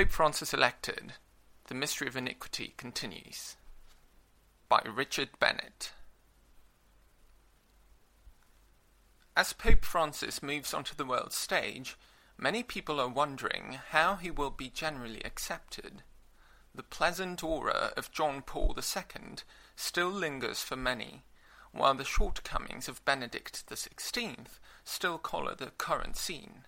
Pope Francis elected, the mystery of iniquity continues. By Richard Bennett. As Pope Francis moves onto the world stage, many people are wondering how he will be generally accepted. The pleasant aura of John Paul II still lingers for many, while the shortcomings of Benedict XVI still color the current scene.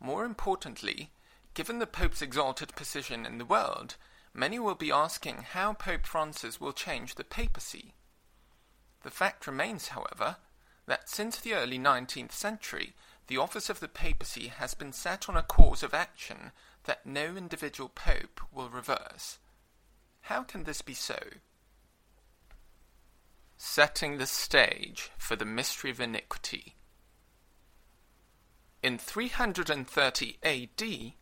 More importantly, given the Pope's exalted position in the world, many will be asking how Pope Francis will change the papacy. The fact remains, however, that since the early 19th century, the office of the papacy has been set on a course of action that no individual pope will reverse. How can this be so? Setting the stage for the mystery of iniquity. In 330 AD,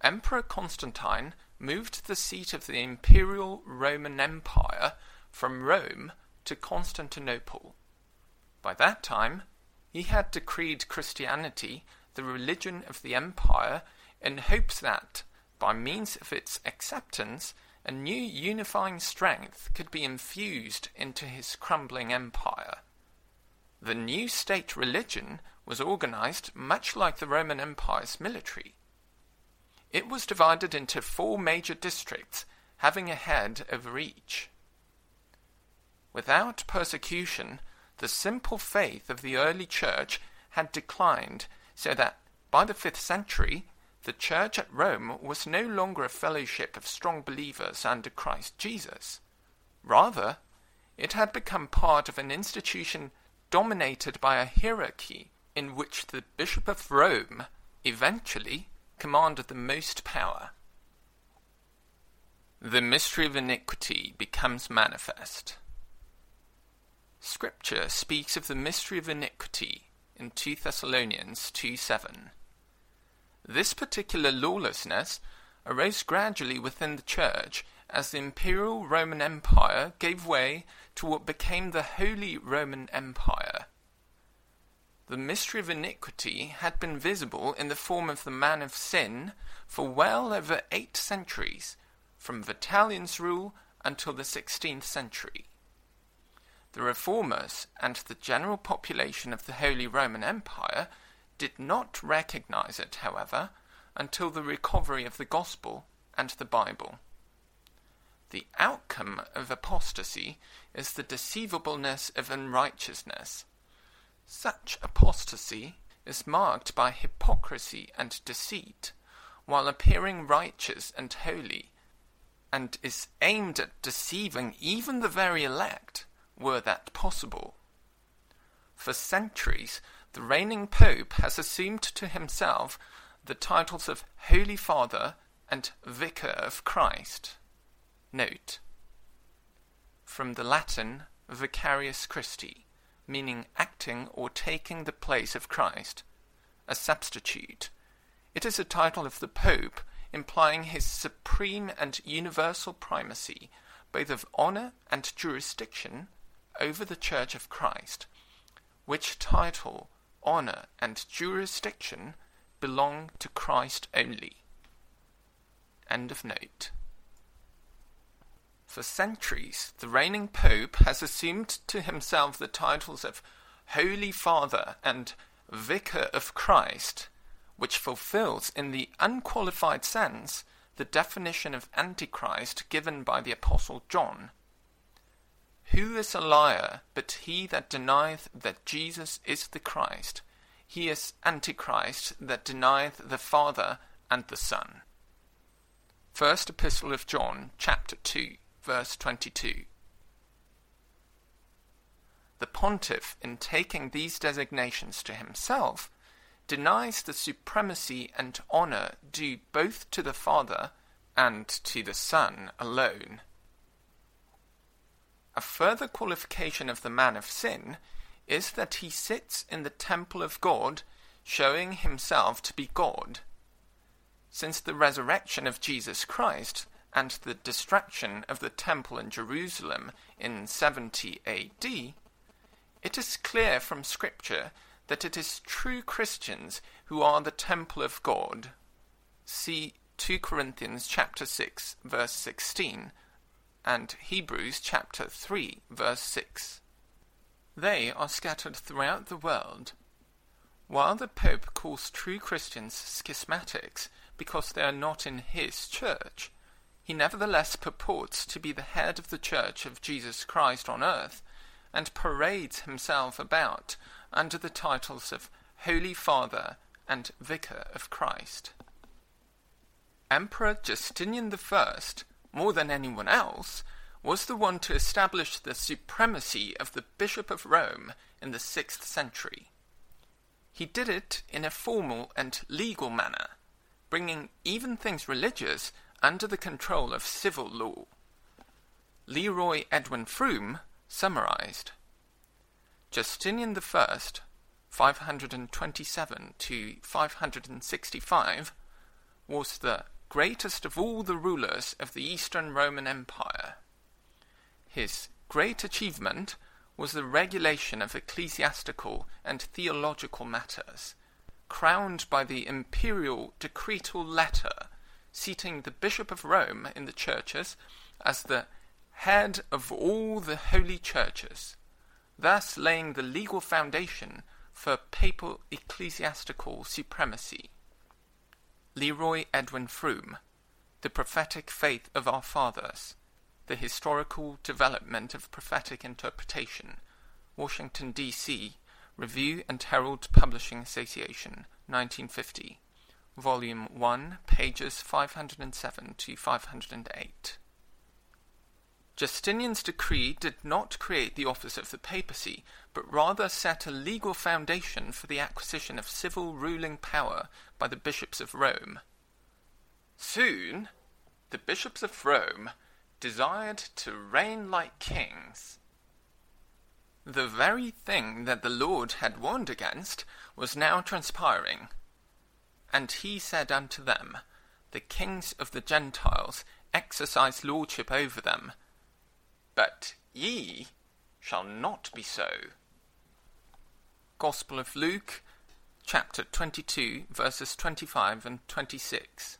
Emperor Constantine moved the seat of the Imperial Roman Empire from Rome to Constantinople. By that time, he had decreed Christianity the religion of the empire in hopes that, by means of its acceptance, a new unifying strength could be infused into his crumbling empire. The new state religion was organized much like the Roman Empire's military. It was divided into four major districts, having a head over each. Without persecution, the simple faith of the early church had declined, so that by the fifth century the church at Rome was no longer a fellowship of strong believers under Christ Jesus. Rather, it had become part of an institution dominated by a hierarchy in which the Bishop of Rome eventually commanded the most power. The mystery of iniquity becomes manifest. Scripture speaks of the mystery of iniquity in 2 Thessalonians 2 7. This particular lawlessness arose gradually within the Church as the imperial Roman Empire gave way to what became the Holy Roman Empire. The mystery of iniquity had been visible in the form of the man of sin for well over eight centuries, from Vitalian's rule until the sixteenth century. The reformers and the general population of the Holy Roman Empire did not recognize it, however, until the recovery of the Gospel and the Bible. The outcome of apostasy is the deceivableness of unrighteousness. Such apostasy is marked by hypocrisy and deceit, while appearing righteous and holy, and is aimed at deceiving even the very elect were that possible. For centuries, the reigning Pope has assumed to himself the titles of Holy Father and Vicar of Christ. Note From the Latin Vicarius Christi, meaning acting or taking the place of Christ, a substitute. It is a title of the Pope implying his supreme and universal primacy, both of honour and jurisdiction, over the Church of Christ, which title, honour, and jurisdiction belong to Christ only. End of note. For centuries, the reigning Pope has assumed to himself the titles of Holy Father and Vicar of Christ, which fulfills in the unqualified sense the definition of Antichrist given by the Apostle John who is a liar but he that denieth that Jesus is the Christ? He is Antichrist that denieth the Father and the Son. First Epistle of John, chapter 2, verse 22. The pontiff, in taking these designations to himself, denies the supremacy and honour due both to the Father and to the Son alone. A further qualification of the man of sin is that he sits in the temple of God, showing himself to be God. Since the resurrection of Jesus Christ and the destruction of the temple in Jerusalem in 70 AD, it is clear from Scripture that it is true Christians who are the temple of God. See 2 Corinthians chapter 6 verse 16 and Hebrews chapter 3 verse 6. They are scattered throughout the world. While the Pope calls true Christians schismatics because they are not in his church, he nevertheless purports to be the head of the Church of Jesus Christ on earth, and parades himself about under the titles of Holy Father and Vicar of Christ. Emperor Justinian I, more than anyone else, was the one to establish the supremacy of the Bishop of Rome in the sixth century. He did it in a formal and legal manner, bringing even things religious under the control of civil law. Leroy Edwin Froom summarized Justinian I, 527 to 565, was the greatest of all the rulers of the Eastern Roman Empire. His great achievement was the regulation of ecclesiastical and theological matters, crowned by the imperial decretal letter seating the Bishop of Rome in the churches as the head of all the holy churches, thus laying the legal foundation for papal ecclesiastical supremacy. Leroy Edwin Froom, The Prophetic Faith of Our Fathers, The Historical Development of Prophetic Interpretation, Washington, D.C., Review and Herald Publishing Association, 1950. Volume 1, pages 507 to 508. Justinian's decree did not create the office of the papacy, but rather set a legal foundation for the acquisition of civil ruling power by the bishops of Rome. Soon, the bishops of Rome desired to reign like kings. The very thing that the Lord had warned against was now transpiring. And he said unto them, The kings of the Gentiles exercise lordship over them, but ye shall not be so. Gospel of Luke, chapter 22, verses 25 and 26.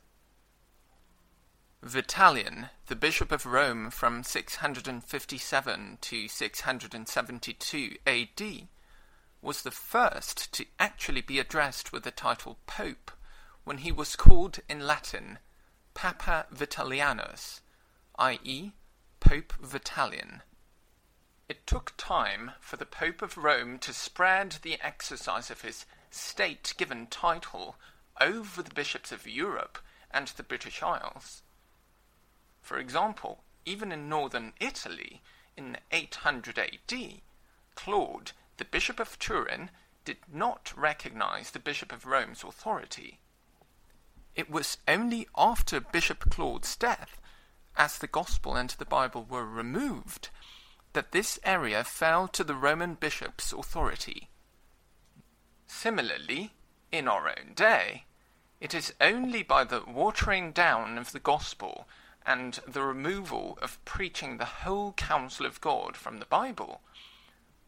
Vitalian, the Bishop of Rome from 657 to 672 AD, was the first to actually be addressed with the title Pope when he was called in Latin Papa Vitalianus, i.e., Pope Vitalian. It took time for the Pope of Rome to spread the exercise of his state given title over the bishops of Europe and the British Isles. For example, even in northern Italy, in 800 AD, Claude, the Bishop of Turin, did not recognize the Bishop of Rome's authority. It was only after Bishop Claude's death, as the Gospel and the Bible were removed, that this area fell to the Roman bishop's authority. Similarly, in our own day, it is only by the watering down of the Gospel and the removal of preaching the whole counsel of God from the Bible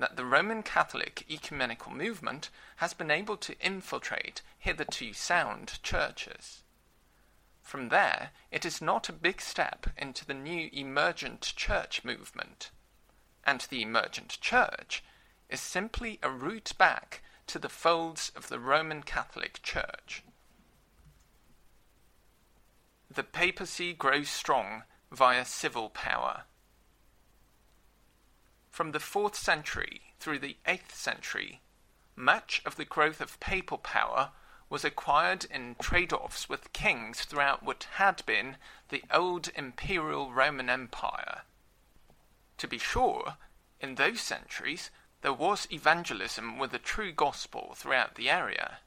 that the Roman Catholic ecumenical movement has been able to infiltrate hitherto sound churches. From there, it is not a big step into the new emergent church movement. And the emergent church is simply a route back to the folds of the Roman Catholic Church. The papacy grows strong via civil power. From the 4th century through the 8th century, much of the growth of papal power was acquired in trade offs with kings throughout what had been the old imperial Roman Empire. To be sure, in those centuries there was evangelism with the true gospel throughout the area.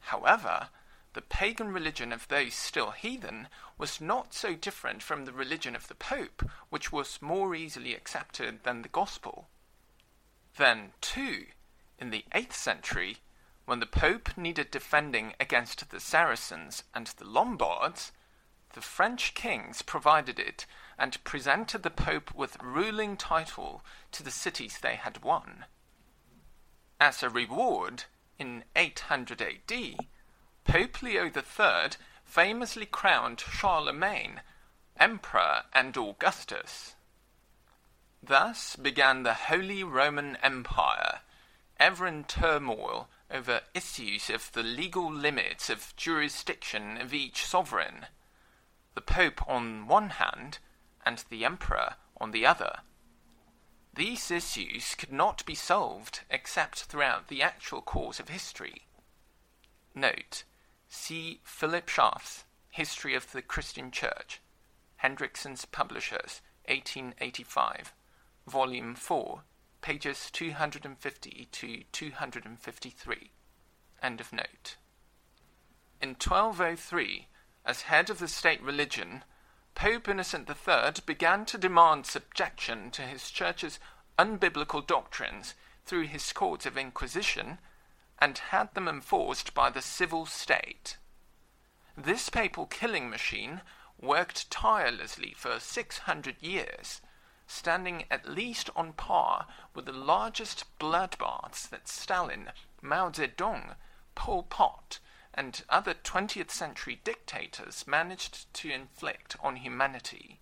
However, the pagan religion of those still heathen was not so different from the religion of the Pope, which was more easily accepted than the Gospel. Then, too, in the eighth century, when the Pope needed defending against the Saracens and the Lombards, the French kings provided it and presented the Pope with ruling title to the cities they had won. As a reward, in 800 AD, Pope Leo III famously crowned Charlemagne emperor and Augustus. Thus began the Holy Roman Empire, ever in turmoil over issues of the legal limits of jurisdiction of each sovereign, the Pope on one hand, and the Emperor on the other. These issues could not be solved except throughout the actual course of history. Note, see Philip Schaff's History of the Christian Church, Hendrickson's Publishers, 1885, Volume 4, pages 250 to 253. End of note. In 1203, as head of the state religion, Pope Innocent III began to demand subjection to his church's unbiblical doctrines through his courts of inquisition and had them enforced by the civil state. This papal killing machine worked tirelessly for 600 years, standing at least on par with the largest bloodbaths that Stalin, Mao Zedong, Pol Pot, and other 20th century dictators managed to inflict on humanity.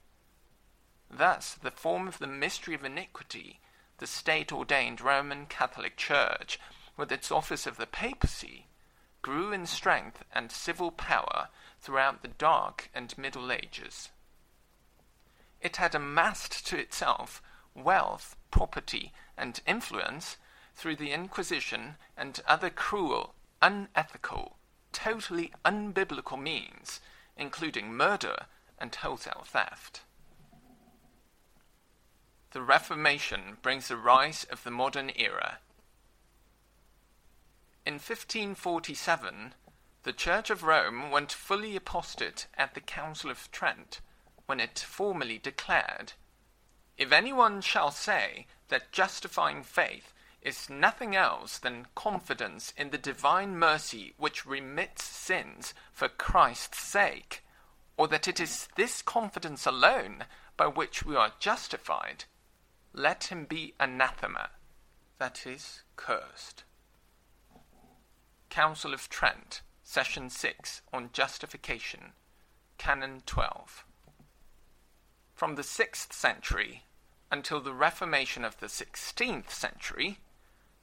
Thus, the form of the mystery of iniquity, the state ordained Roman Catholic Church, with its office of the papacy, grew in strength and civil power throughout the Dark and Middle Ages. It had amassed to itself wealth, property, and influence through the Inquisition and other cruel, unethical, totally unbiblical means, including murder and wholesale theft. The Reformation brings the rise of the modern era. In 1547, the Church of Rome went fully apostate at the Council of Trent, when it formally declared, If anyone shall say that justifying faith is nothing else than confidence in the divine mercy which remits sins for Christ's sake, or that it is this confidence alone by which we are justified, let him be anathema, that is, cursed. Council of Trent, Session 6 on Justification, Canon 12. From the 6th century until the Reformation of the 16th century,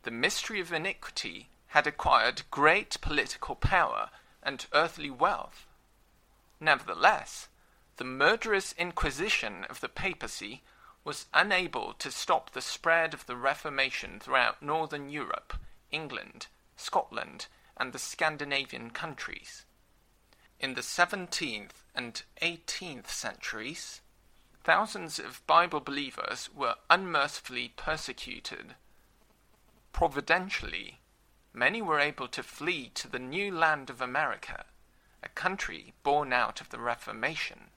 the mystery of iniquity had acquired great political power and earthly wealth. Nevertheless, the murderous inquisition of the papacy was unable to stop the spread of the Reformation throughout northern Europe, England, Scotland, and the Scandinavian countries. In the 17th and 18th centuries, thousands of Bible believers were unmercifully persecuted. Providentially, many were able to flee to the new land of America, a country born out of the Reformation.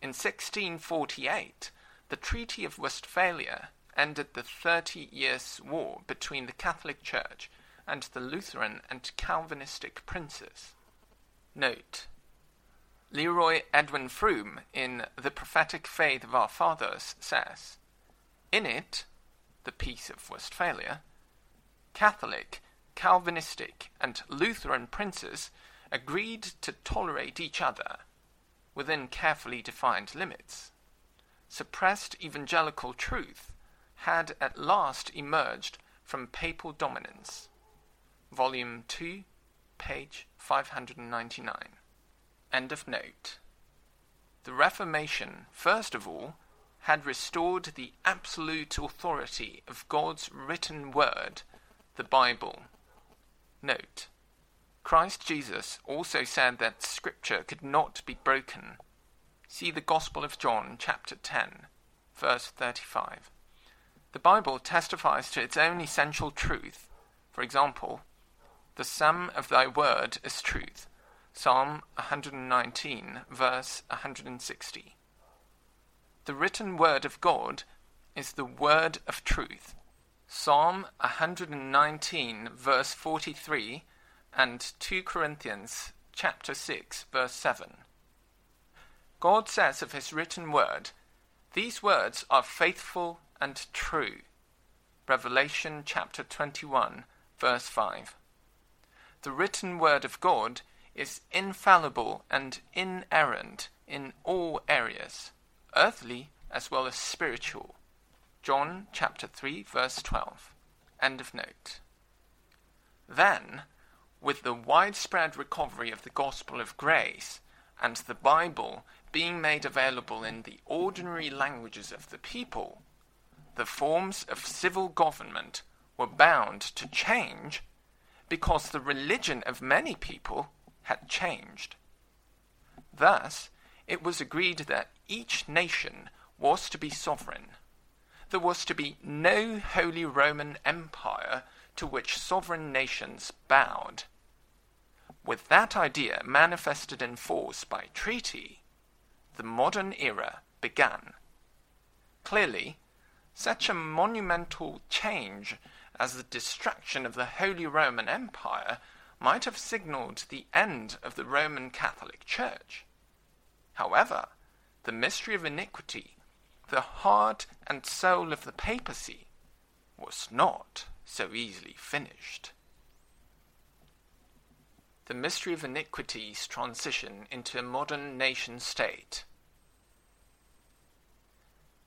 In 1648, the Treaty of Westphalia ended the Thirty Years' War between the Catholic Church and the Lutheran and Calvinistic princes. Note Leroy Edwin Froom in The Prophetic Faith of Our Fathers says, In it, the Peace of Westphalia, Catholic, Calvinistic, and Lutheran princes agreed to tolerate each other within carefully defined limits. Suppressed evangelical truth had at last emerged from papal dominance. Volume 2, page 599. End of note. The Reformation, first of all, had restored the absolute authority of God's written word, the Bible. Note. Christ Jesus also said that Scripture could not be broken. See the Gospel of John, chapter 10, verse 35. The Bible testifies to its own essential truth. For example, the sum of thy word is truth. Psalm 119, verse 160. The written word of God is the word of truth. Psalm 119, verse 43, and 2 Corinthians chapter 6, verse 7. God says of his written word, These words are faithful and true. Revelation chapter 21, verse 5 the written word of God is infallible and inerrant in all areas, earthly as well as spiritual. John chapter 3 verse 12. End of note. Then, with the widespread recovery of the gospel of grace and the Bible being made available in the ordinary languages of the people, the forms of civil government were bound to change because the religion of many people had changed. Thus, it was agreed that each nation was to be sovereign. There was to be no Holy Roman Empire to which sovereign nations bowed. With that idea manifested in force by treaty, the modern era began. Clearly, such a monumental change as the destruction of the Holy Roman Empire might have signalled the end of the Roman Catholic Church. However, the mystery of iniquity, the heart and soul of the papacy, was not so easily finished. The mystery of iniquity's transition into a modern nation state.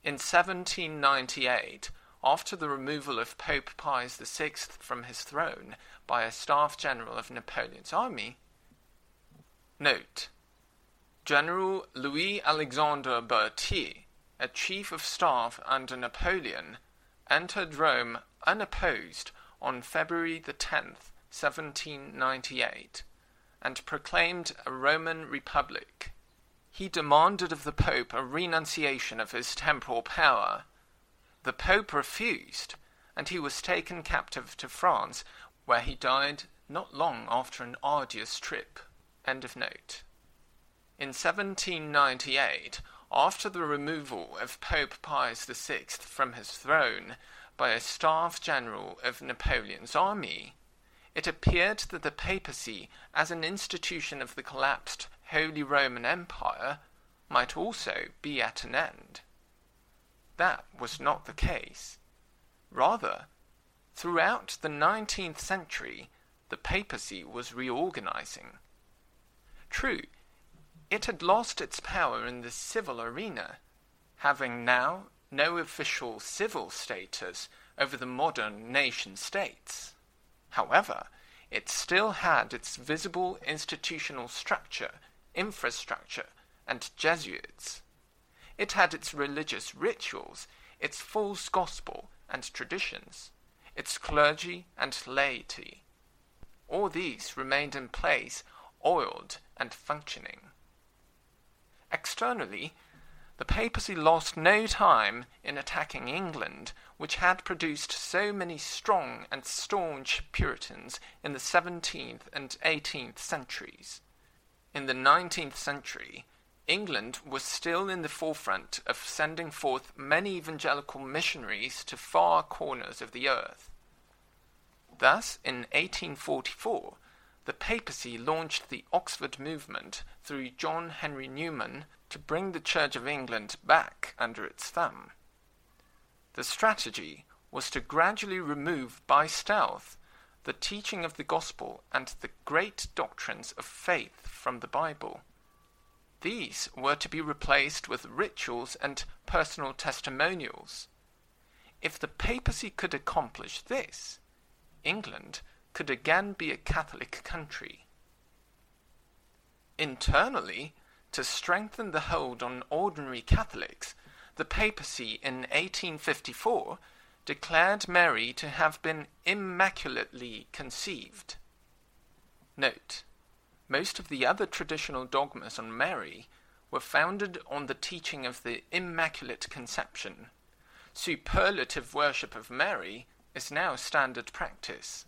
In 1798, after the removal of Pope Pius VI from his throne by a staff general of Napoleon's army, note, General Louis Alexandre Berthier, a chief of staff under Napoleon, entered Rome unopposed on February the 10th, 1798, and proclaimed a Roman Republic. He demanded of the Pope a renunciation of his temporal power the Pope refused, and he was taken captive to France, where he died not long after an arduous trip. End of note. In 1798, after the removal of Pope Pius VI from his throne by a staff general of Napoleon's army, it appeared that the papacy, as an institution of the collapsed Holy Roman Empire, might also be at an end. That was not the case. Rather, throughout the nineteenth century, the papacy was reorganizing. True, it had lost its power in the civil arena, having now no official civil status over the modern nation states. However, it still had its visible institutional structure, infrastructure, and Jesuits. It had its religious rituals, its false gospel and traditions, its clergy and laity. All these remained in place, oiled and functioning. Externally, the papacy lost no time in attacking England, which had produced so many strong and staunch Puritans in the seventeenth and eighteenth centuries. In the nineteenth century, England was still in the forefront of sending forth many evangelical missionaries to far corners of the earth. Thus, in 1844, the papacy launched the Oxford movement through John Henry Newman to bring the Church of England back under its thumb. The strategy was to gradually remove by stealth the teaching of the gospel and the great doctrines of faith from the Bible. These were to be replaced with rituals and personal testimonials. If the papacy could accomplish this, England could again be a Catholic country. Internally, to strengthen the hold on ordinary Catholics, the papacy in 1854 declared Mary to have been immaculately conceived. Note most of the other traditional dogmas on Mary were founded on the teaching of the Immaculate Conception. Superlative worship of Mary is now standard practice.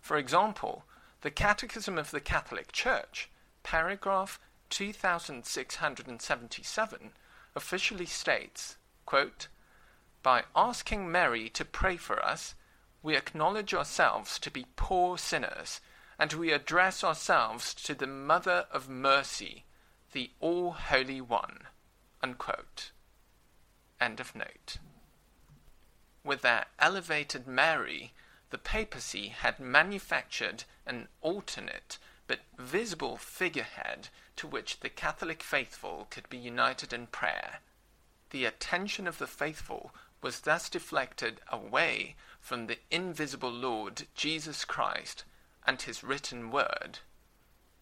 For example, the Catechism of the Catholic Church, paragraph 2677, officially states, quote, By asking Mary to pray for us, we acknowledge ourselves to be poor sinners and we address ourselves to the Mother of Mercy, the All Holy One. Unquote. End of note. With their elevated Mary, the papacy had manufactured an alternate, but visible figurehead to which the Catholic faithful could be united in prayer. The attention of the faithful was thus deflected away from the invisible Lord Jesus Christ and his written word.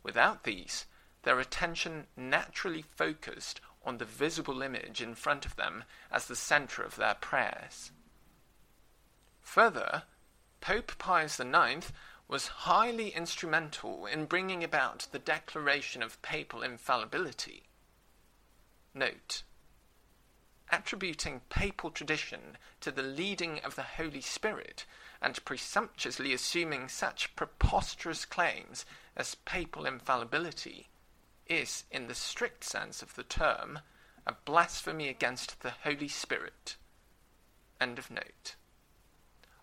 Without these, their attention naturally focused on the visible image in front of them as the center of their prayers. Further, Pope Pius IX was highly instrumental in bringing about the declaration of papal infallibility. Note Attributing papal tradition to the leading of the Holy Spirit and presumptuously assuming such preposterous claims as papal infallibility is, in the strict sense of the term, a blasphemy against the Holy Spirit. End of note.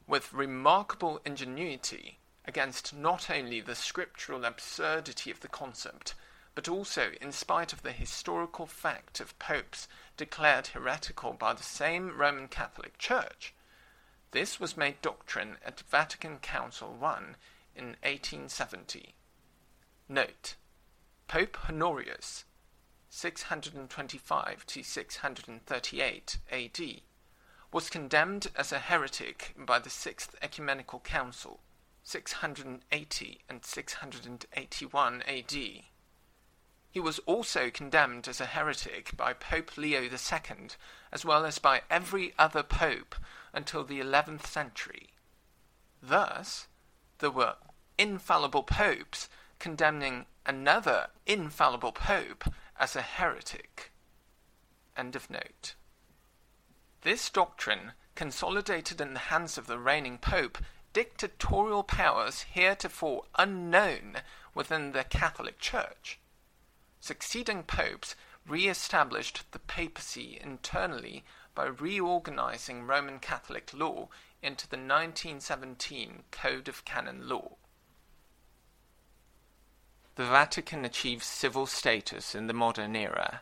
With remarkable ingenuity, against not only the scriptural absurdity of the concept, but also in spite of the historical fact of popes declared heretical by the same Roman Catholic Church. This was made doctrine at Vatican Council I in 1870. Note Pope Honorius, 625 to 638 AD, was condemned as a heretic by the Sixth Ecumenical Council 680 and 681 AD. He was also condemned as a heretic by Pope Leo II, as well as by every other pope until the 11th century. Thus, there were infallible popes condemning another infallible pope as a heretic. End of note. This doctrine, consolidated in the hands of the reigning pope, dictatorial powers heretofore unknown within the Catholic Church. Succeeding popes re established the papacy internally by reorganizing Roman Catholic law into the 1917 Code of Canon Law. The Vatican achieves civil status in the modern era.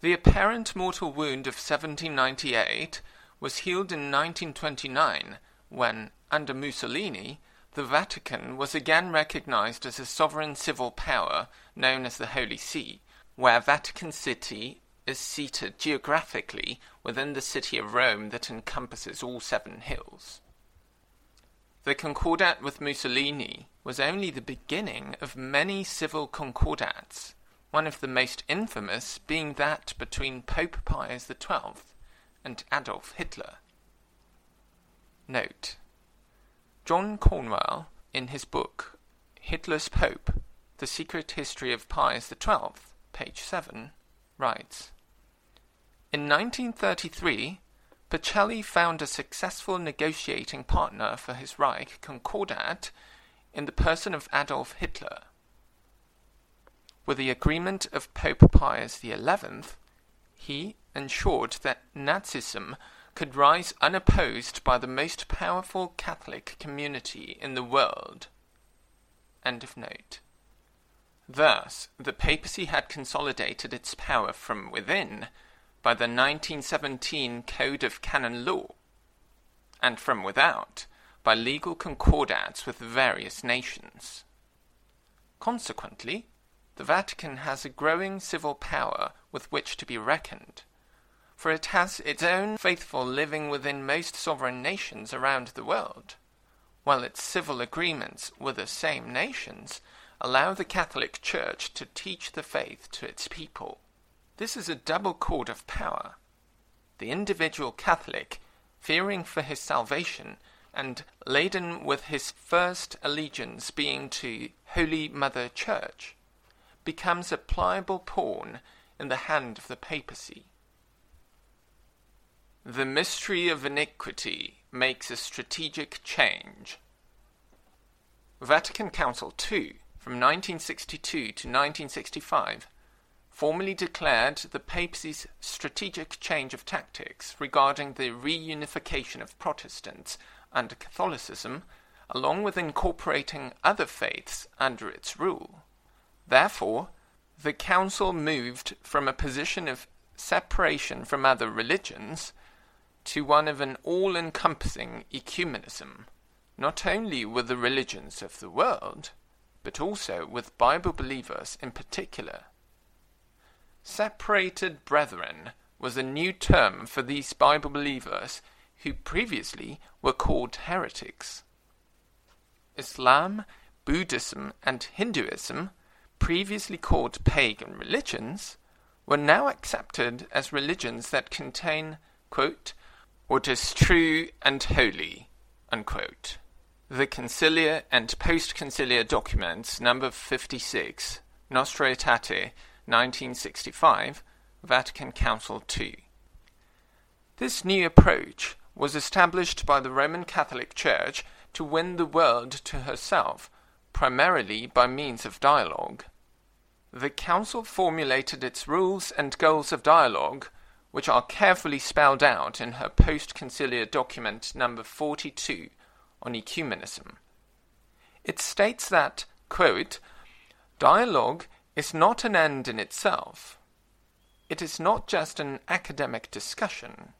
The apparent mortal wound of 1798 was healed in 1929 when, under Mussolini, the Vatican was again recognized as a sovereign civil power known as the Holy See, where Vatican City is seated geographically within the city of Rome that encompasses all seven hills. The concordat with Mussolini was only the beginning of many civil concordats, one of the most infamous being that between Pope Pius XII and Adolf Hitler. Note John Cornwell, in his book Hitler's Pope The Secret History of Pius XII, page 7, writes In 1933, Pacelli found a successful negotiating partner for his Reich Concordat in the person of Adolf Hitler. With the agreement of Pope Pius XI, he ensured that Nazism could rise unopposed by the most powerful Catholic community in the world. End of note. Thus, the papacy had consolidated its power from within by the 1917 Code of Canon Law, and from without by legal concordats with various nations. Consequently, the Vatican has a growing civil power with which to be reckoned, for it has its own faithful living within most sovereign nations around the world, while its civil agreements with the same nations allow the Catholic Church to teach the faith to its people. This is a double cord of power. The individual Catholic, fearing for his salvation, and laden with his first allegiance being to Holy Mother Church, becomes a pliable pawn in the hand of the papacy. The mystery of iniquity makes a strategic change. Vatican Council II, from 1962 to 1965, formally declared the papacy's strategic change of tactics regarding the reunification of Protestants under Catholicism, along with incorporating other faiths under its rule. Therefore, the Council moved from a position of separation from other religions to one of an all encompassing ecumenism, not only with the religions of the world, but also with Bible believers in particular. Separated brethren was a new term for these Bible believers who previously were called heretics. Islam, Buddhism, and Hinduism, previously called pagan religions, were now accepted as religions that contain, quote, what is true and holy, unquote. The Conciliar and Post-Conciliar Documents, number 56, Nostra Aetate, 1965, Vatican Council II. This new approach was established by the Roman Catholic Church to win the world to herself, primarily by means of dialogue. The Council formulated its rules and goals of dialogue, which are carefully spelled out in her post conciliar document number 42 on ecumenism. It states that, quote, dialogue is not an end in itself. It is not just an academic discussion.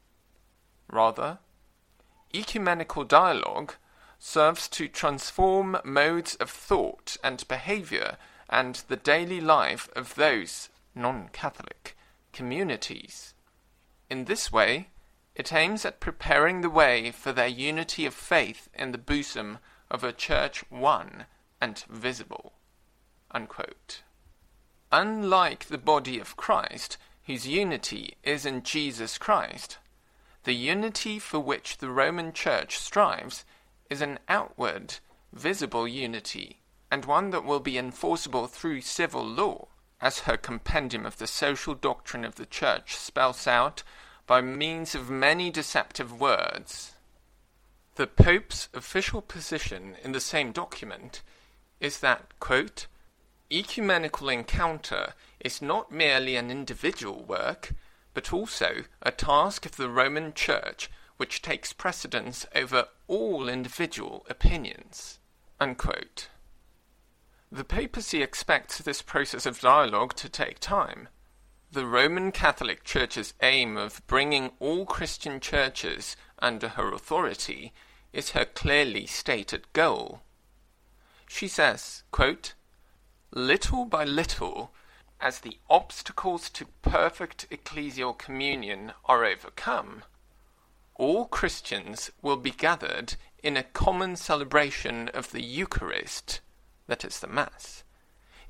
Rather, ecumenical dialogue serves to transform modes of thought and behavior and the daily life of those non Catholic communities. In this way, it aims at preparing the way for their unity of faith in the bosom of a church one and visible. Unlike the body of Christ, whose unity is in Jesus Christ, the unity for which the Roman Church strives is an outward, visible unity, and one that will be enforceable through civil law, as her Compendium of the Social Doctrine of the Church spells out by means of many deceptive words. The Pope's official position in the same document is that, quote, ecumenical encounter is not merely an individual work, but also a task of the Roman Church which takes precedence over all individual opinions. Unquote. The papacy expects this process of dialogue to take time. The Roman Catholic Church's aim of bringing all Christian churches under her authority is her clearly stated goal. She says, quote, Little by little, as the obstacles to perfect ecclesial communion are overcome, all Christians will be gathered in a common celebration of the Eucharist, that is the Mass,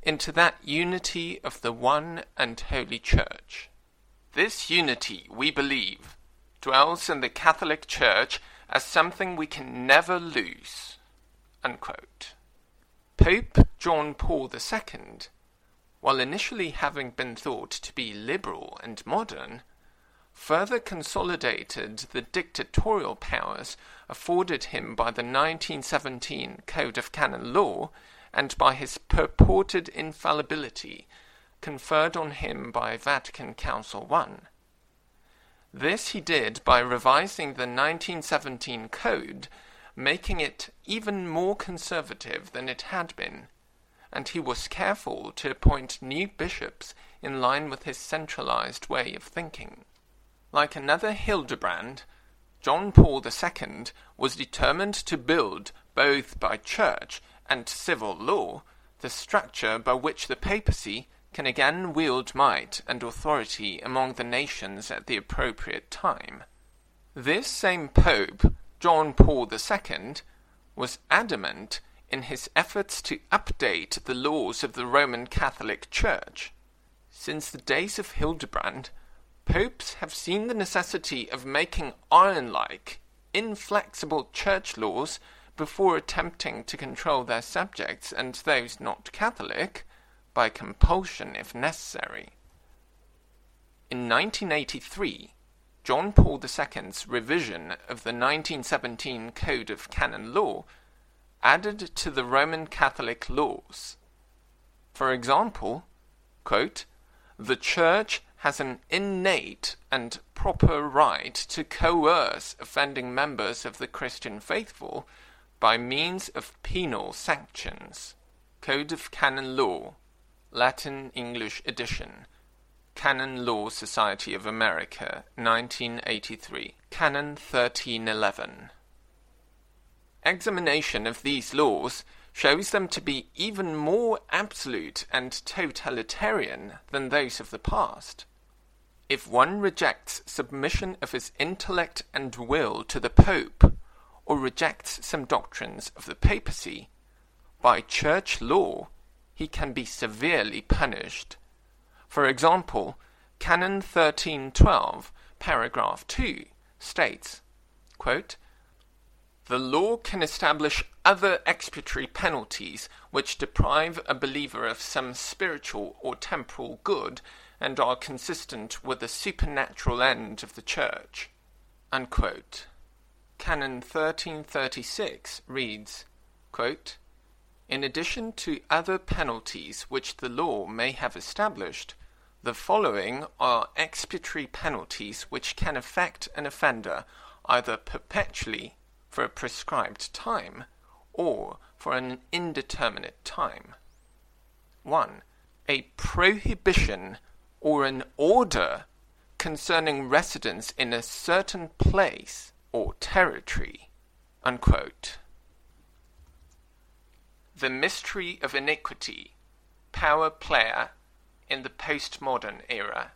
into that unity of the one and holy Church. This unity, we believe, dwells in the Catholic Church as something we can never lose. Unquote. Pope John Paul II, while initially having been thought to be liberal and modern, further consolidated the dictatorial powers afforded him by the 1917 Code of Canon Law and by his purported infallibility conferred on him by Vatican Council I. This he did by revising the 1917 Code, making it even more conservative than it had been, and he was careful to appoint new bishops in line with his centralized way of thinking. Like another Hildebrand, John Paul II was determined to build, both by church and civil law, the structure by which the papacy can again wield might and authority among the nations at the appropriate time. This same Pope, John Paul II, was adamant in his efforts to update the laws of the Roman Catholic Church. Since the days of Hildebrand, popes have seen the necessity of making iron-like, inflexible church laws before attempting to control their subjects and those not Catholic by compulsion if necessary. In 1983, John Paul II's revision of the 1917 Code of Canon Law added to the Roman Catholic laws. For example, quote, the Church has an innate and proper right to coerce offending members of the Christian faithful by means of penal sanctions. Code of Canon Law, Latin English edition. Canon Law Society of America, 1983. Canon 1311. examination of these laws shows them to be even more absolute and totalitarian than those of the past. If one rejects submission of his intellect and will to the Pope, or rejects some doctrines of the papacy, by church law he can be severely punished. For example, Canon 1312, paragraph 2, states, quote, The law can establish other expiatory penalties which deprive a believer of some spiritual or temporal good and are consistent with the supernatural end of the Church. Unquote. Canon 1336 reads, quote, in addition to other penalties which the law may have established, the following are expiatory penalties which can affect an offender either perpetually for a prescribed time or for an indeterminate time. 1. A prohibition or an order concerning residence in a certain place or territory. Unquote. The Mystery of Iniquity Power Player in the Postmodern Era.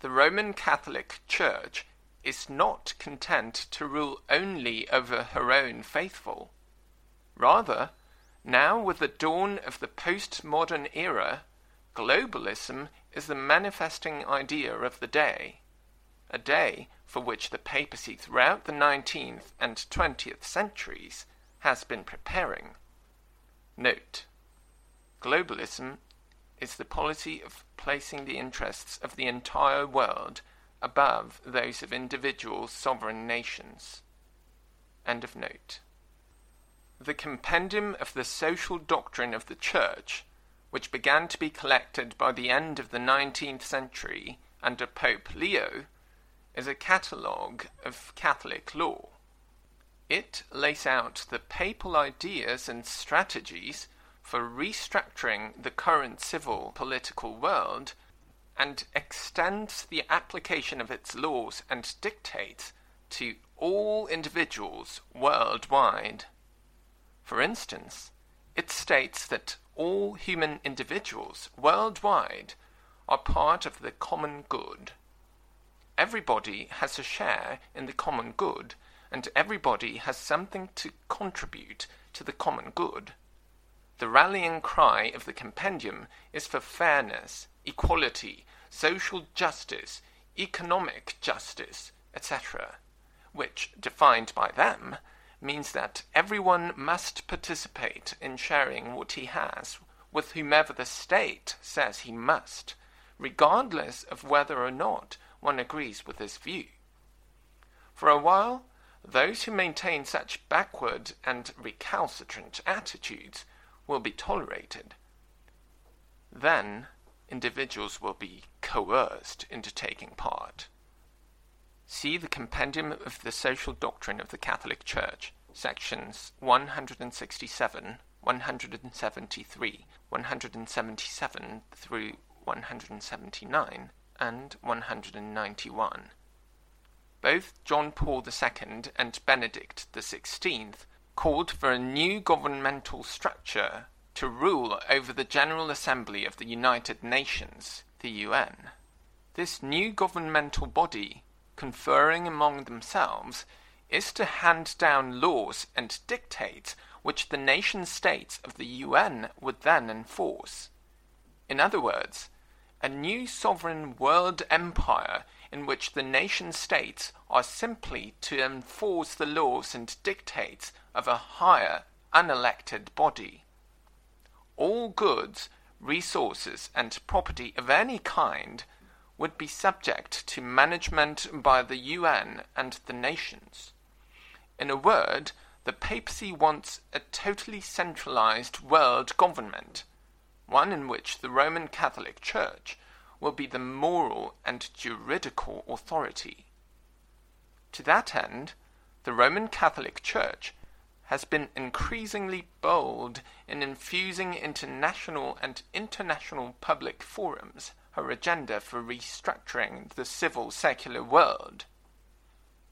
The Roman Catholic Church is not content to rule only over her own faithful. Rather, now with the dawn of the postmodern era, globalism is the manifesting idea of the day, a day for which the papacy throughout the 19th and 20th centuries has been preparing. Note: Globalism is the policy of placing the interests of the entire world above those of individual sovereign nations. End of note. The Compendium of the Social Doctrine of the Church, which began to be collected by the end of the nineteenth century under Pope Leo, is a catalogue of Catholic law. It lays out the papal ideas and strategies for restructuring the current civil political world and extends the application of its laws and dictates to all individuals worldwide. For instance, it states that all human individuals worldwide are part of the common good. Everybody has a share in the common good and everybody has something to contribute to the common good. The rallying cry of the compendium is for fairness, equality, social justice, economic justice, etc., which, defined by them, means that everyone must participate in sharing what he has with whomever the state says he must, regardless of whether or not one agrees with this view. For a while, those who maintain such backward and recalcitrant attitudes will be tolerated. Then individuals will be coerced into taking part. See the Compendium of the Social Doctrine of the Catholic Church, sections 167, 173, 177 through 179, and 191. Both John Paul II and Benedict XVI called for a new governmental structure to rule over the General Assembly of the United Nations, the UN. This new governmental body, conferring among themselves, is to hand down laws and dictates which the nation states of the UN would then enforce. In other words, a new sovereign world empire in which the nation states are simply to enforce the laws and dictates of a higher, unelected body. All goods, resources, and property of any kind would be subject to management by the UN and the nations. In a word, the papacy wants a totally centralized world government, one in which the Roman Catholic Church will be the moral and juridical authority. To that end, the Roman Catholic Church has been increasingly bold in infusing into national and international public forums her agenda for restructuring the civil secular world.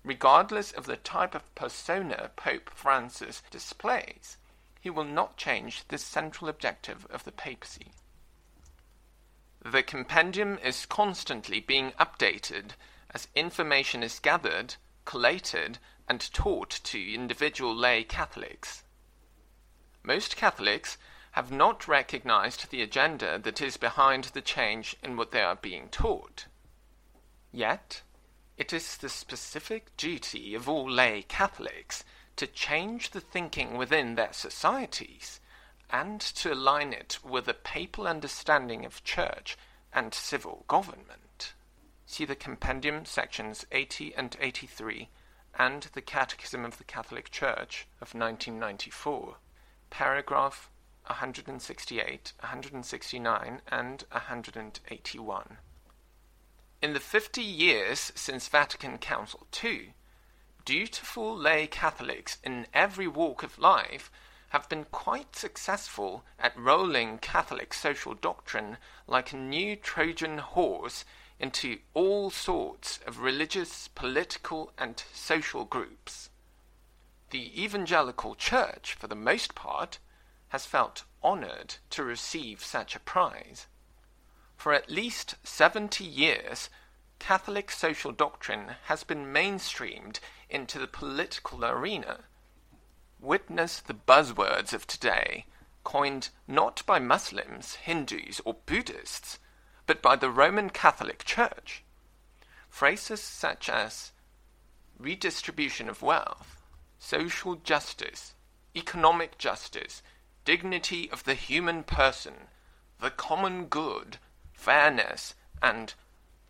regardless of the type of persona Pope Francis displays, he will not change this central objective of the papacy. The compendium is constantly being updated as information is gathered, collated, and taught to individual lay Catholics. Most Catholics have not recognized the agenda that is behind the change in what they are being taught. Yet, it is the specific duty of all lay Catholics to change the thinking within their societies and to align it with a papal understanding of church and civil government. See the Compendium sections 80 and 83 and the Catechism of the Catholic Church of 1994, paragraph 168, 169, and 181. In the fifty years since Vatican Council II, dutiful lay Catholics in every walk of life have been quite successful at rolling Catholic social doctrine like a new Trojan horse into all sorts of religious, political, and social groups. The evangelical church, for the most part, has felt honored to receive such a prize. For at least seventy years, Catholic social doctrine has been mainstreamed into the political arena. Witness the buzzwords of today, coined not by Muslims, Hindus, or Buddhists, but by the Roman Catholic Church. Phrases such as redistribution of wealth, social justice, economic justice, dignity of the human person, the common good, fairness, and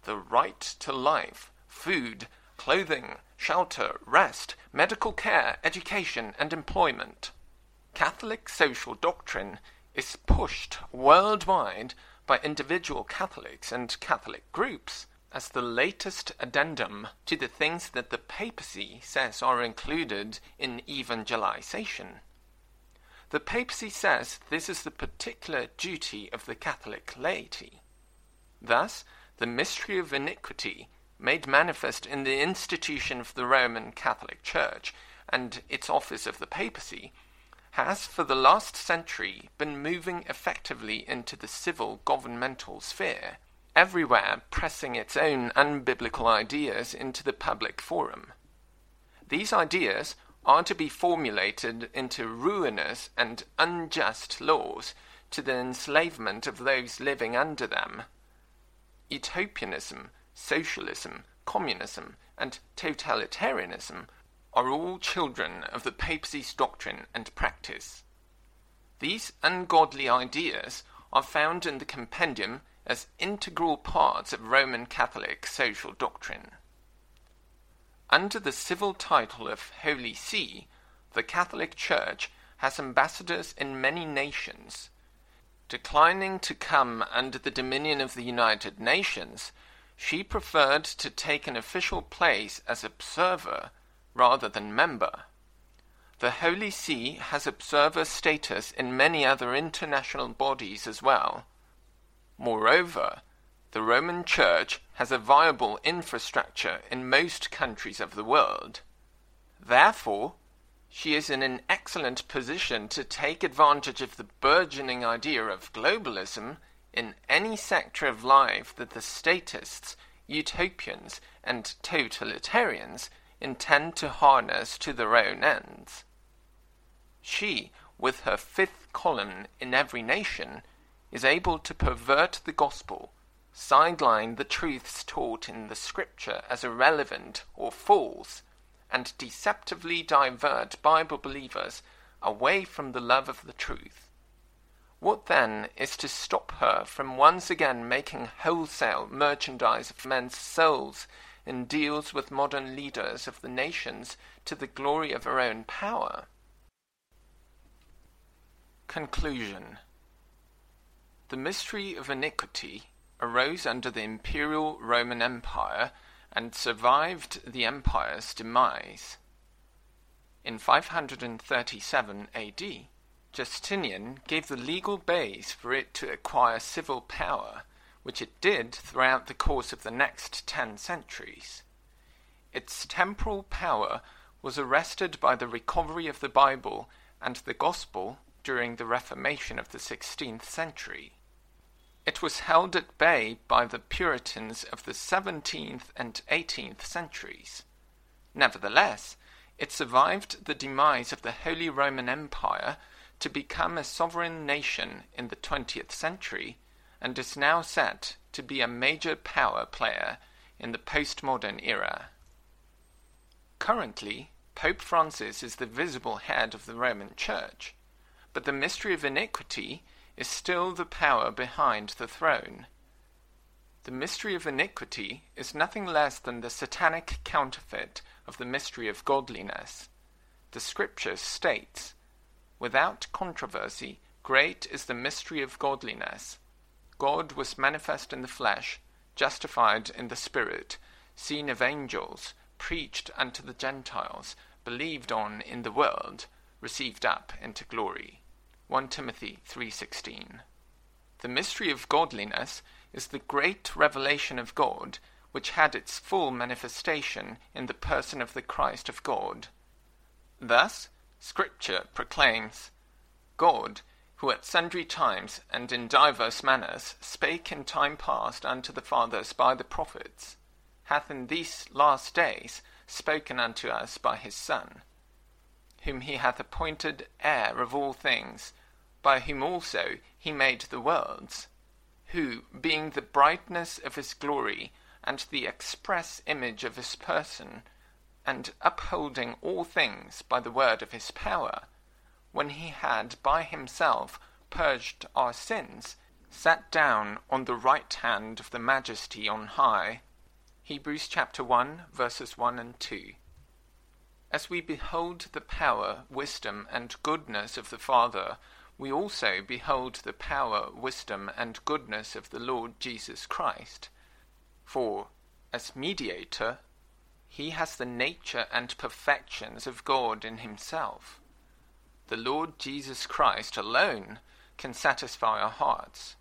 the right to life, food, clothing, shelter, rest, medical care, education, and employment. Catholic social doctrine is pushed worldwide by individual Catholics and Catholic groups as the latest addendum to the things that the papacy says are included in evangelization. The papacy says this is the particular duty of the Catholic laity. Thus, the mystery of iniquity, made manifest in the institution of the Roman Catholic Church and its office of the papacy, has for the last century been moving effectively into the civil governmental sphere, everywhere pressing its own unbiblical ideas into the public forum. These ideas are to be formulated into ruinous and unjust laws to the enslavement of those living under them utopianism, socialism, communism, and totalitarianism are all children of the papacy's doctrine and practice. These ungodly ideas are found in the compendium as integral parts of Roman Catholic social doctrine. Under the civil title of Holy See, the Catholic Church has ambassadors in many nations, Declining to come under the dominion of the United Nations, she preferred to take an official place as observer rather than member. The Holy See has observer status in many other international bodies as well. Moreover, the Roman Church has a viable infrastructure in most countries of the world. Therefore, she is in an excellent position to take advantage of the burgeoning idea of globalism in any sector of life that the statists, utopians, and totalitarians intend to harness to their own ends. She, with her fifth column in every nation, is able to pervert the gospel, sideline the truths taught in the scripture as irrelevant or false, and deceptively divert Bible believers away from the love of the truth. What then is to stop her from once again making wholesale merchandise of men's souls in deals with modern leaders of the nations to the glory of her own power? Conclusion The mystery of iniquity arose under the imperial Roman Empire and survived the empire's demise. In 537 AD, Justinian gave the legal base for it to acquire civil power, which it did throughout the course of the next ten centuries. its temporal power was arrested by the recovery of the Bible and the Gospel during the Reformation of the 16th century. It was held at bay by the Puritans of the 17th and 18th centuries. Nevertheless, it survived the demise of the Holy Roman Empire to become a sovereign nation in the 20th century and is now set to be a major power player in the postmodern era. Currently, Pope Francis is the visible head of the Roman Church, but the mystery of iniquity is still the power behind the throne. The mystery of iniquity is nothing less than the satanic counterfeit of the mystery of godliness. The Scripture states, Without controversy, great is the mystery of godliness. God was manifest in the flesh, justified in the Spirit, seen of angels, preached unto the Gentiles, believed on in the world, received up into glory. 1 Timothy 3:16. The mystery of godliness is the great revelation of God, which had its full manifestation in the person of the Christ of God. Thus, Scripture proclaims, God, who at sundry times and in divers manners spake in time past unto the fathers by the prophets, hath in these last days spoken unto us by his Son, whom he hath appointed heir of all things, by whom also he made the worlds, who, being the brightness of his glory, and the express image of his person, and upholding all things by the word of his power, when he had by himself purged our sins, sat down on the right hand of the majesty on high. Hebrews chapter 1, verses 1 and 2. As we behold the power, wisdom, and goodness of the Father, we also behold the power, wisdom, and goodness of the Lord Jesus Christ. For, as mediator, he has the nature and perfections of God in himself. The Lord Jesus Christ alone can satisfy our hearts.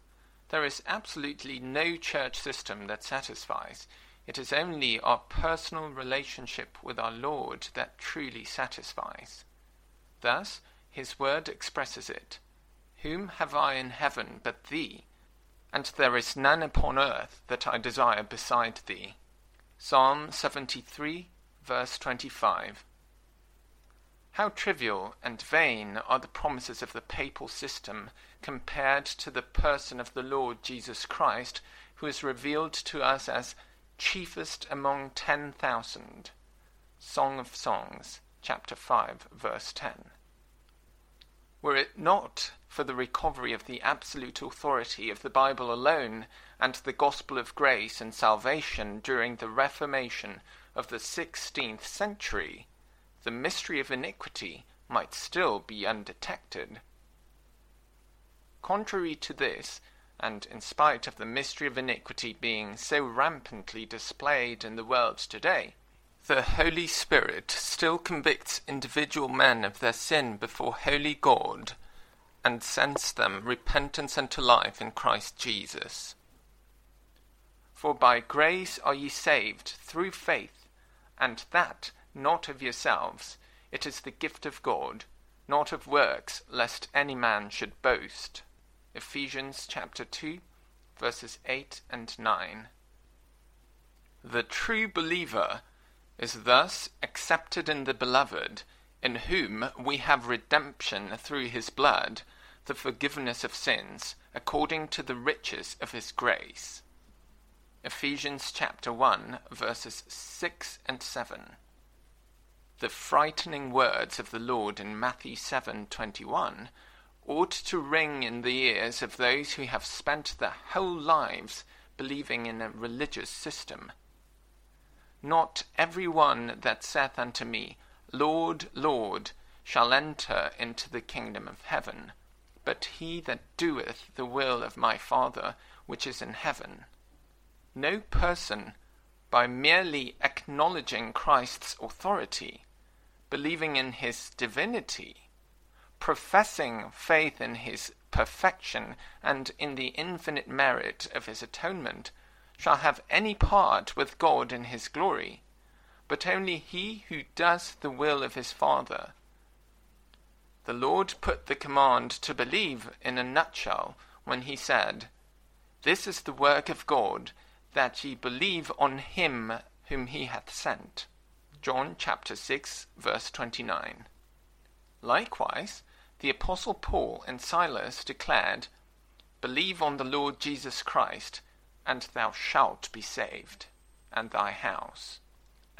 There is absolutely no church system that satisfies. It is only our personal relationship with our Lord that truly satisfies. Thus, his word expresses it Whom have I in heaven but thee? And there is none upon earth that I desire beside thee. Psalm 73, verse 25. How trivial and vain are the promises of the papal system compared to the person of the Lord Jesus Christ, who is revealed to us as chiefest among ten thousand. Song of Songs, chapter 5, verse 10. Were it not for the recovery of the absolute authority of the Bible alone and the gospel of grace and salvation during the Reformation of the sixteenth century, the mystery of iniquity might still be undetected. Contrary to this, and in spite of the mystery of iniquity being so rampantly displayed in the world today, the Holy Spirit still convicts individual men of their sin before holy God and sends them repentance unto life in Christ Jesus. For by grace are ye saved through faith, and that not of yourselves, it is the gift of God, not of works, lest any man should boast. Ephesians chapter 2, verses 8 and 9. The true believer is thus accepted in the Beloved, in whom we have redemption through his blood, the forgiveness of sins, according to the riches of his grace. Ephesians chapter 1, verses 6 and 7. The frightening words of the Lord in Matthew 7:21 ought to ring in the ears of those who have spent their whole lives believing in a religious system. Not every one that saith unto me, Lord, Lord, shall enter into the kingdom of heaven, but he that doeth the will of my Father which is in heaven. No person, by merely acknowledging Christ's authority, believing in his divinity, professing faith in his perfection and in the infinite merit of his atonement, shall have any part with God in his glory, but only he who does the will of his Father. The Lord put the command to believe in a nutshell when he said, This is the work of God, that ye believe on him whom he hath sent. John chapter 6, verse 29. Likewise, the Apostle Paul and Silas declared, Believe on the Lord Jesus Christ, and thou shalt be saved, and thy house.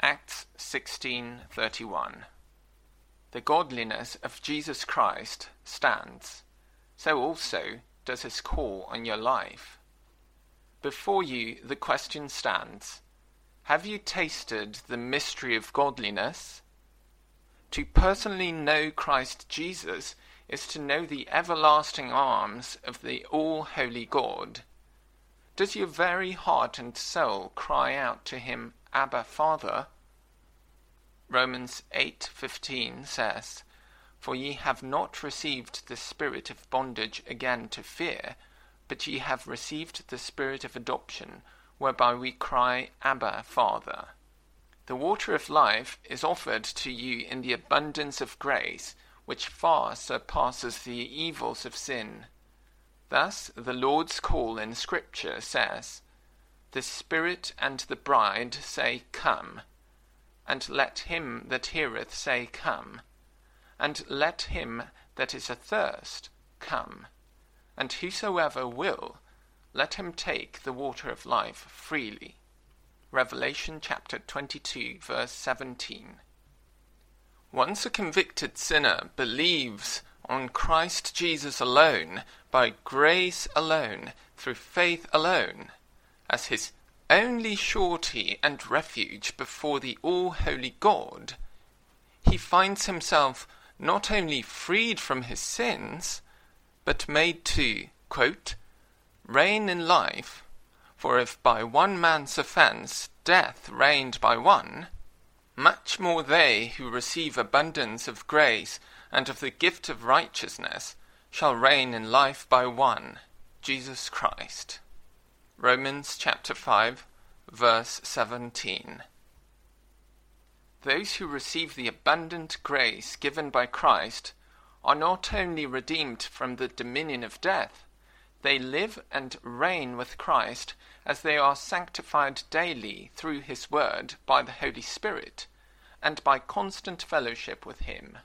Acts 16:31. The godliness of Jesus Christ stands, so also does his call on your life. Before you the question stands, have you tasted the mystery of godliness? To personally know Christ Jesus is to know the everlasting arms of the all holy God. Does your very heart and soul cry out to him, Abba, Father? Romans 8:15 says, For ye have not received the spirit of bondage again to fear, but ye have received the spirit of adoption, whereby we cry, Abba, Father. The water of life is offered to you in the abundance of grace, which far surpasses the evils of sin. Thus the Lord's call in Scripture says, The Spirit and the bride say, Come and let him that heareth say, Come. And let him that is athirst come. And whosoever will, let him take the water of life freely. Revelation chapter 22, verse 17. Once a convicted sinner believes on Christ Jesus alone, by grace alone, through faith alone, as his only surety and refuge before the all holy God, he finds himself not only freed from his sins, but made to, quote, reign in life. For if by one man's offence death reigned by one, much more they who receive abundance of grace and of the gift of righteousness shall reign in life by one, Jesus Christ. Romans chapter 5, verse 17. Those who receive the abundant grace given by Christ are not only redeemed from the dominion of death, they live and reign with Christ as they are sanctified daily through His Word by the Holy Spirit and by constant fellowship with Him.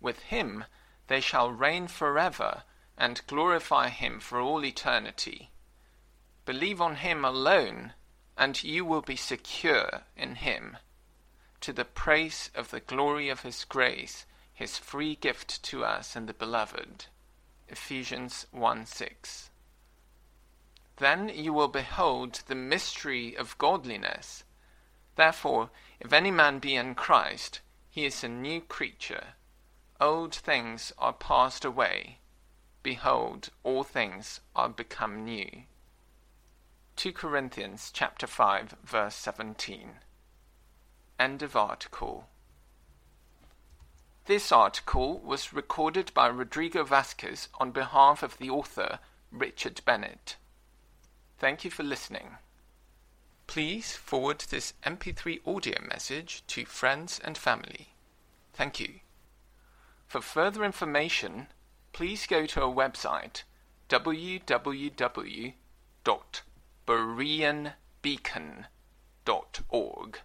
With Him they shall reign forever and glorify Him for all eternity. Believe on him alone, and you will be secure in him. To the praise of the glory of his grace, his free gift to us in the beloved. Ephesians 1 6. Then you will behold the mystery of godliness. Therefore, if any man be in Christ, he is a new creature. Old things are passed away. Behold, all things are become new. 2 Corinthians chapter 5 verse 17. End of article. This article was recorded by Rodrigo Vasquez on behalf of the author Richard Bennett. Thank you for listening. Please forward this MP3 audio message to friends and family. Thank you. For further information, please go to our website www bereanbeacon.org